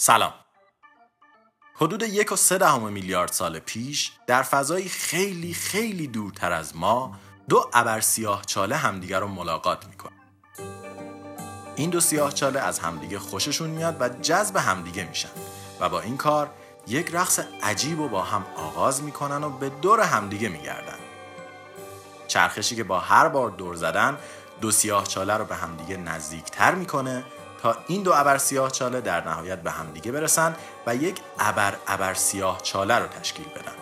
سلام. حدود یک و سه دهم میلیارد سال پیش در فضایی خیلی خیلی دورتر از ما دو ابر سیاه چاله همدیگر رو ملاقات می‌کنن. این دو سیاه چاله از همدیگه خوششون میاد و جذب همدیگه میشن و با این کار یک رقص عجیب و با هم آغاز می‌کنن و به دور همدیگه میگردن. چرخشی که با هر بار دور زدن دو سیاه چاله رو به همدیگه نزدیکتر می‌کنه تا این دو ابر سیاه چاله در نهایت به همدیگه برسن و یک ابر ابر سیاه چاله رو تشکیل بدن.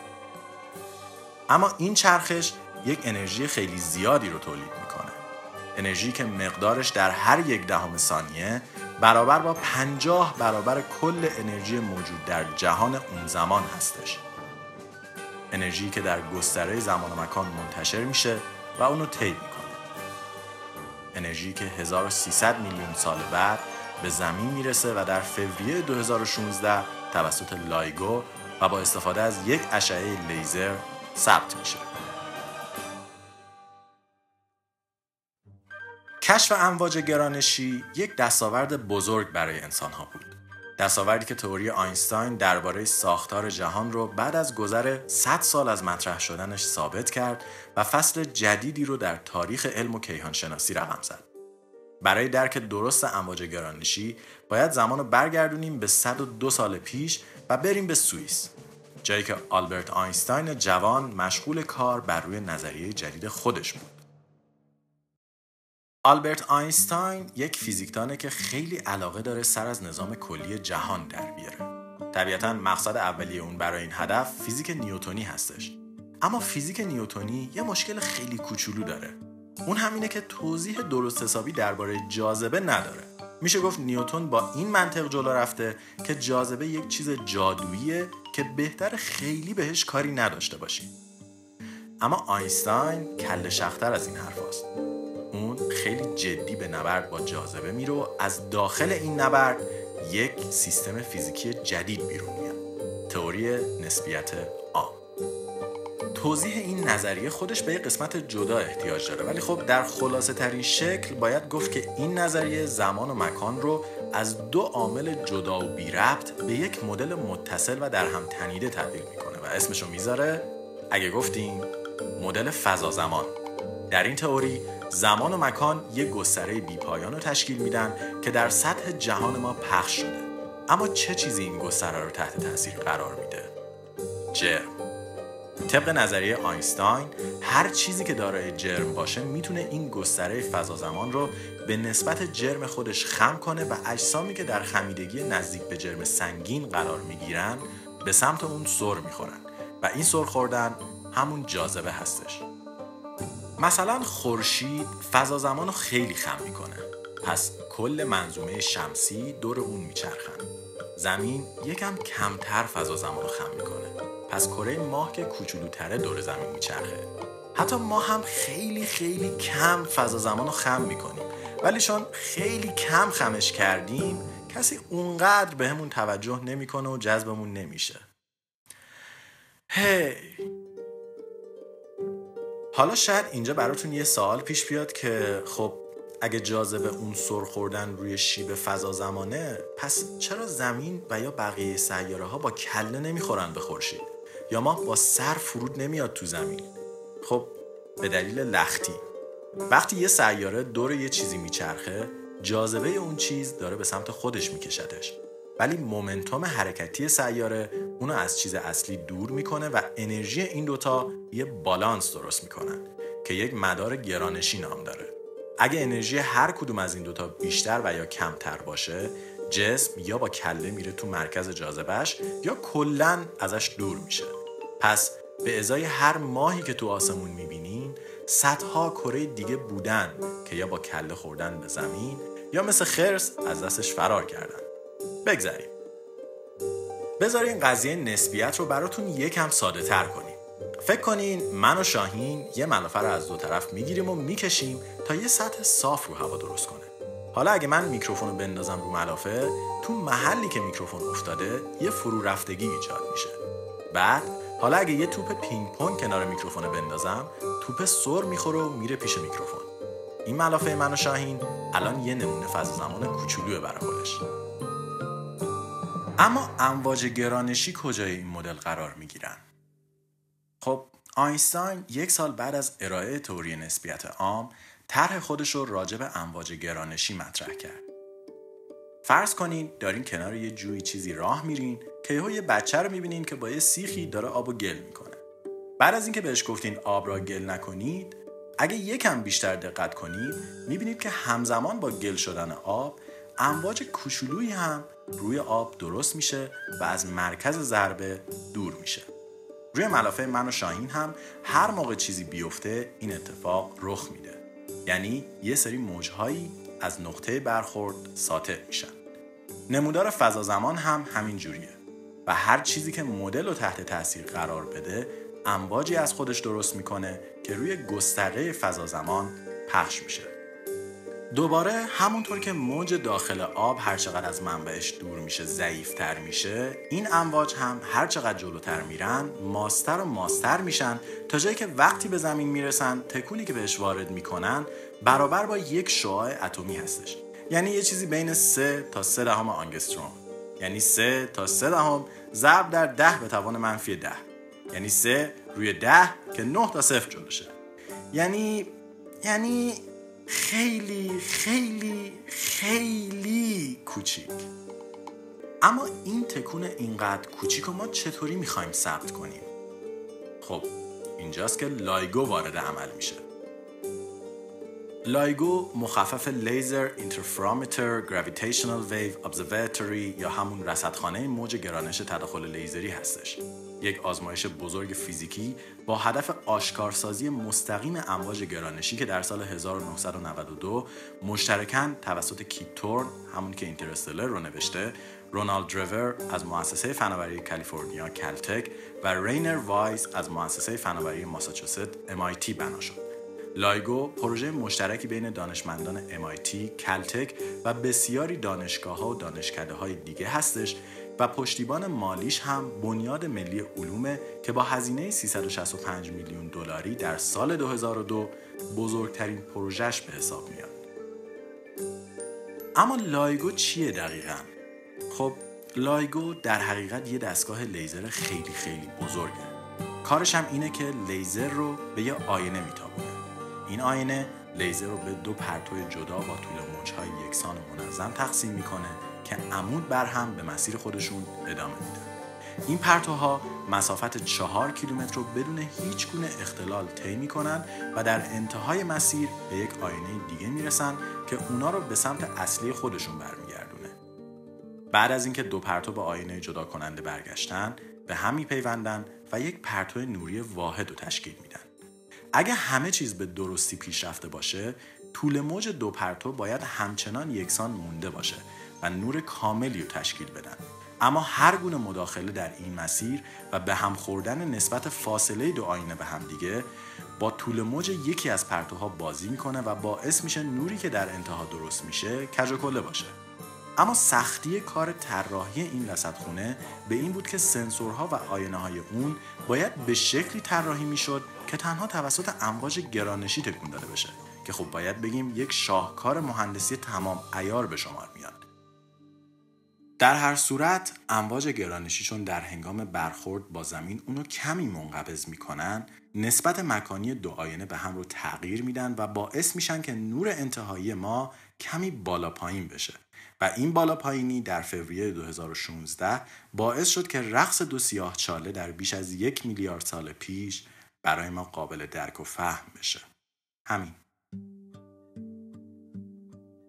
اما این چرخش یک انرژی خیلی زیادی رو تولید می‌کنه. انرژی که مقدارش در هر یک دهم ثانیه برابر با پنجاه برابر کل انرژی موجود در جهان اون زمان هستش. انرژی که در گستره زمان و مکان منتشر میشه و اونو طی می‌کنه. انرژی که 1300 میلیون سال بعد به زمین می‌رسه و در فوریه 2016 توسط لایگو و با استفاده از یک اشعه لیزر ثبت میشه. کشف امواج گرانشی یک دستاورد بزرگ برای انسان ها بود. دستاوردی که تئوری آینستاین درباره ساختار جهان رو بعد از گذر 100 سال از مطرح شدنش ثابت کرد و فصل جدیدی رو در تاریخ علم و کیهانشناسی رقم زد. برای درک درست امواج گرانشی باید زمان رو برگردونیم به 102 سال پیش و بریم به سوئیس جایی که آلبرت آینستاین جوان مشغول کار بر روی نظریه جدید خودش بود. آلبرت آینستاین یک فیزیکدانه که خیلی علاقه داره سر از نظام کلی جهان در بیاره. طبیعتا مقصد اولیه اون برای این هدف فیزیک نیوتونی هستش. اما فیزیک نیوتونی یه مشکل خیلی کوچولو داره. اون همینه که توضیح درست حسابی درباره جاذبه نداره. میشه گفت نیوتون با این منطق جلو رفته که جاذبه یک چیز جادوییه که بهتر خیلی بهش کاری نداشته باشیم. اما آینستاین کل شختر از این حرف هست. اون خیلی جدی به نبرد با جاذبه میره و از داخل این نبرد یک سیستم فیزیکی جدید بیرون میاد. تئوری نسبیت عام توضیح این نظریه خودش به یک قسمت جدا احتیاج داره ولی خب در خلاصه ترین شکل باید گفت که این نظریه زمان و مکان رو از دو عامل جدا و بی ربط به یک مدل متصل و در هم تنیده تبدیل می‌کنه و اسمشو می‌ذاره اگه گفتیم مدل فضا زمان. در این تئوری زمان و مکان یک گستره بیپایان رو تشکیل میدن که در سطح جهان ما پخش شده. اما چه چیزی این گستره رو تحت تاثیر قرار میده؟ جرم. طبق نظریه آینستاین هر چیزی که دارای جرم باشه می‌تونه این گستره فضا زمان رو به نسبت جرم خودش خم کنه و اجسامی که در خمیدگی نزدیک به جرم سنگین قرار می‌گیرن به سمت اون سر می‌خورن. و این سر خوردن همون جاذبه هستش. مثلا خورشید فضا زمان رو خیلی خم می‌کنه. پس کل منظومه شمسی دور اون میچرخن. زمین یکم کمتر فضا زمان رو خم می‌کنه. پس کره ماه که کوچولوتره دور زمین میچرخه. حتی ما هم خیلی خیلی کم فضا زمان رو خم می‌کنیم. ولی چون خیلی کم خمش کردیم کسی اونقدر بهمون توجه نمی‌کنه و جذبمون نمیشه. هی! حالا شاید اینجا براتون یه سوال پیش بیاد که خب اگه جاذبه اون سر خوردن روی شیب فضا زمانه پس چرا زمین و یا بقیه سیاره ها با کله نمی‌خورن به خورشید؟ یا ما با سر فرود نمیاد تو زمین؟ خب به دلیل لختی. وقتی یه سیاره دور یه چیزی میچرخه جاذبه اون چیز داره به سمت خودش میکشدش ولی مومنتوم حرکتی سیاره اونو از چیز اصلی دور می‌کنه و انرژی این دوتا یه بالانس درست می‌کنن که یک مدار گرانشی نام داره. اگه انرژی هر کدوم از این دوتا بیشتر و یا کمتر باشه جسم یا با کله میره تو مرکز جاذبهش یا کلا ازش دور میشه. پس به ازای هر ماهی که تو آسمون می‌بینین صدها کره دیگه بودن که یا با کله خوردن به زمین یا مثل خرس از دستش فرار کردن. بگذاریم. بذارین قضیه نسبیت رو براتون یکم ساده تر کنیم. فکر کنین من و شاهین یه ملافه رو از دو طرف می‌گیریم و می‌کشیم تا یه سطح صاف رو هوا درست کنه. حالا اگه من میکروفون رو بندازم رو ملافه تو محلی که میکروفون افتاده یه فرو رفتگی ایجاد میشه. بعد حالا اگه یه توپ پینگ پونگ کنار میکروفون بندازم توپ سر می‌خوره و میره پیش میکروفون. این ملافه من و شاهین الان یه نمونه فضا زمان کوچولوه برای خودش. اما امواج گرانشی کجای این مدل قرار می گیرن؟ خب آینستاین یک سال بعد از ارائه توری نسبیت عام طرح خودش رو راجع به امواج گرانشی مطرح کرد. فرض کنین دارین کنار یه جوی چیزی راه میرین که یه بچه رو می‌بینین که با یه سیخی داره آب و گل می‌کنه. بعد از اینکه بهش گفتین آب را گل نکنید اگه یکم بیشتر دقت کنید می‌بینید که همزمان با گل شدن آب امواج کوچولویی هم روی آب درست میشه و از مرکز ضربه دور میشه. روی ملافه من و شاهین هم هر موقع چیزی بیفته این اتفاق رخ میده. یعنی یه سری موجهایی از نقطه برخورد ساطع میشن. نمودار فضا زمان هم همین جوریه و هر چیزی که مدل رو تحت تاثیر قرار بده امواجی از خودش درست می‌کنه که روی گستره فضا زمان پخش میشه. دوباره همونطور که موج داخل آب هر چقدر از منبعش دور میشه ضعیفتر میشه این امواج هم هر چقدر جلوتر میرن ماستر و ماستر میشن تا جایی که وقتی به زمین می‌رسن تکونی که بهش وارد می‌کنن برابر با یک شعاع اتمی هستش. یعنی یه چیزی بین 3 تا 3 دهم آنگستروم. یعنی 3 تا 3 دهم ضرب در 10 به توان منفی 10 یعنی 3 روی 10 که 9 تا 0 جلوشه. یعنی یعنی خیلی خیلی خیلی کوچیک. اما این تکون اینقدر کوچیک ما چطوری می‌خوایم ثبت کنیم؟ خب اینجاست که لایگو وارد عمل میشه. لایگو مخفف Laser Interferometer Gravitational-Wave Observatory یا همون رصدخانه موج گرانش تداخل لیزری هستش. یک آزمایش بزرگ فیزیکی با هدف آشکارسازی مستقیم امواج گرانشی که در سال 1992 مشترکاً توسط کیپ تورن همون که اینترستلر رو نوشته رونالد درور از مؤسسه فناوری کالیفرنیا کلتک و رینر وایز از مؤسسه فناوری ماساچوست MIT بنا شد. لایگو پروژه مشترکی بین دانشمندان MIT، کلتک و بسیاری دانشگاه ها و دانشکده های دیگه هستش و پشتیبان مالیش هم بنیاد ملی علومه که با هزینه 365 میلیون دلاری در سال 2002 بزرگترین پروژهش به حساب میاد. اما لایگو چیه دقیقا؟ خب لایگو در حقیقت یه دستگاه لیزر خیلی خیلی بزرگه. کارش هم اینه که لیزر رو به یه آینه میتابونه. این آینه لیزر رو به دو پرتو جدا با طول موجهای یکسان و منظم تقسیم می‌کنه که عمود بر هم به مسیر خودشون ادامه میدن. این پرتوها مسافت چهار کیلومتر رو بدون هیچ گونه اختلال طی می‌کنن و در انتهای مسیر به یک آینه دیگه می‌رسن که اونا رو به سمت اصلی خودشون برمیگردونه. بعد از اینکه دو پرتو به آینه جدا کننده برگشتن به هم میپیوندن و یک پرتو نوری واحد رو تشکیل میدن. اگه همه چیز به درستی پیش رفته باشه طول موج دو پرتو باید همچنان یکسان مونده باشه. و نور کاملی رو تشکیل بدن. اما هر گونه مداخله در این مسیر و به هم خوردن نسبت فاصله دو آینه به هم دیگه با طول موج یکی از پرتوها بازی می‌کنه و باعث میشه نوری که در انتها درست میشه کج کله باشه. اما سختی کار طراحی این رصدخونه به این بود که سنسورها و آینه های اون باید به شکلی طراحی می‌شد که تنها توسط امواج گرانشی تکون داده بشه. که خب باید بگیم یک شاهکار مهندسی تمام ایار به شمار میاد. در هر صورت امواج گرانشی چون در هنگام برخورد با زمین اونو کمی منقبض می‌کنن نسبت مکانی دو آینه به هم رو تغییر میدن و باعث میشن که نور انتهایی ما کمی بالا پایین بشه. و این بالا پایینی در فوریه 2016 باعث شد که رقص دو سیاه چاله در بیش از یک میلیارد سال پیش برای ما قابل درک و فهم بشه. همین.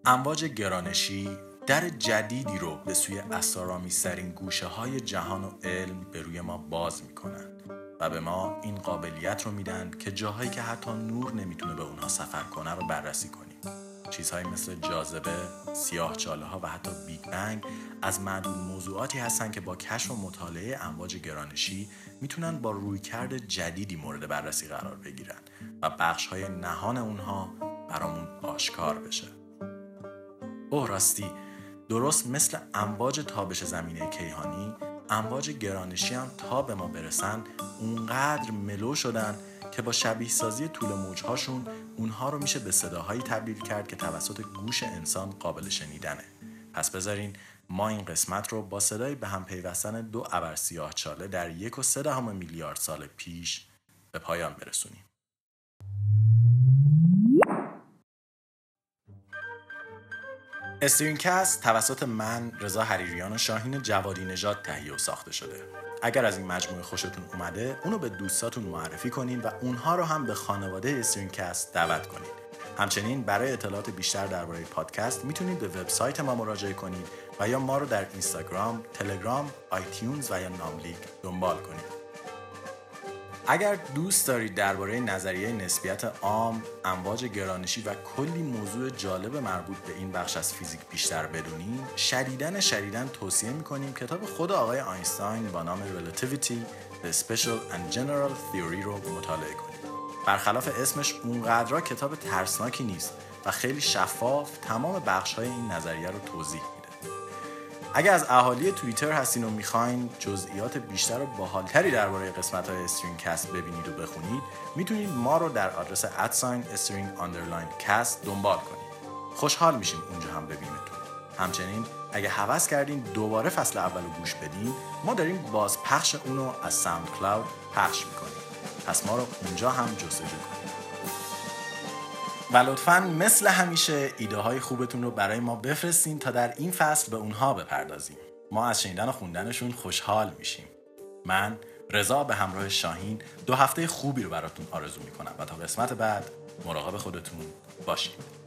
امواج گرانشی در جدیدی رو به سوی اسرارآمیزترین گوشه های جهان و علم به روی ما باز می‌کنند و به ما این قابلیت رو میدن که جاهایی که حتی نور نمی‌تونه به اونها سفر کنه رو بررسی کنیم چیزهایی مثل جاذبه، سیاه چاله ها و حتی بیگ بنگ از معدود موضوعاتی هستند که با کشف و مطالعه امواج گرانشی می‌تونن با رویکرد جدیدی مورد بررسی قرار بگیرن و بخش های نهان اونها برامون آشکار بشه. اوه راستی درست مثل امواج تابش زمینه کیهانی امواج گرانشی هم تا به ما برسن اونقدر ملو شدن که با شبیه سازی طول موجهاشون اونها رو میشه به صداهایی تبدیل کرد که توسط گوش انسان قابل شنیدنه پس بذارین ما این قسمت رو با صدای به هم پیوستن دو ابر سیاه چاله در یک و سه میلیارد سال پیش به پایان برسونیم. استرینکست توسط من رضا حریریان و شاهین جوادی نژاد تهیه و ساخته شده. اگر از این مجموعه خوشتون اومده اونو به دوستاتون معرفی کنین و اونها رو هم به خانواده استرینگ کست دعوت کنین. همچنین برای اطلاعات بیشتر درباره پادکست می‌تونید به وبسایت ما مراجعه کنید و یا ما رو در اینستاگرام، تلگرام، آیتیونز و یا ناملیک دنبال کنید اگر دوست دارید درباره نظریه نسبیت عام، امواج گرانشی و کلی موضوع جالب مربوط به این بخش از فیزیک بیشتر بدونید، شدیداً شدیداً توصیه می‌کنیم کتاب خود آقای آینستاین با نام Relativity The Special and General Theory رو مطالعه کنید. برخلاف اسمش اونقدرها کتاب ترسناکی نیست و خیلی شفاف تمام بخش های این نظریه رو توضیح اگر از اهالی توییتر هستین و می‌خواین جزئیات بیشتر و باحالتری درباره قسمت های استرینگ کست ببینید و بخونید می‌تونید ما رو در آدرس at sign string underline cast دنبال کنید. خوشحال میشیم اونجا هم ببینیمتون. همچنین اگه حوض کردین دوباره فصل اول رو گوش بدین ما داریم باز پخش اونو از ساوند کلاود پخش می‌کنیم. پس ما رو اونجا هم جستجو کنید. و لطفا مثل همیشه ایده های خوبتون رو برای ما بفرستین تا در این فصل به اونها بپردازیم. ما از شنیدن و خوندنشون خوشحال میشیم. من رضا به همراه شاهین دو هفته خوبی رو براتون آرزو می‌کنم و تا قسمت بعد مراقب خودتون باشید.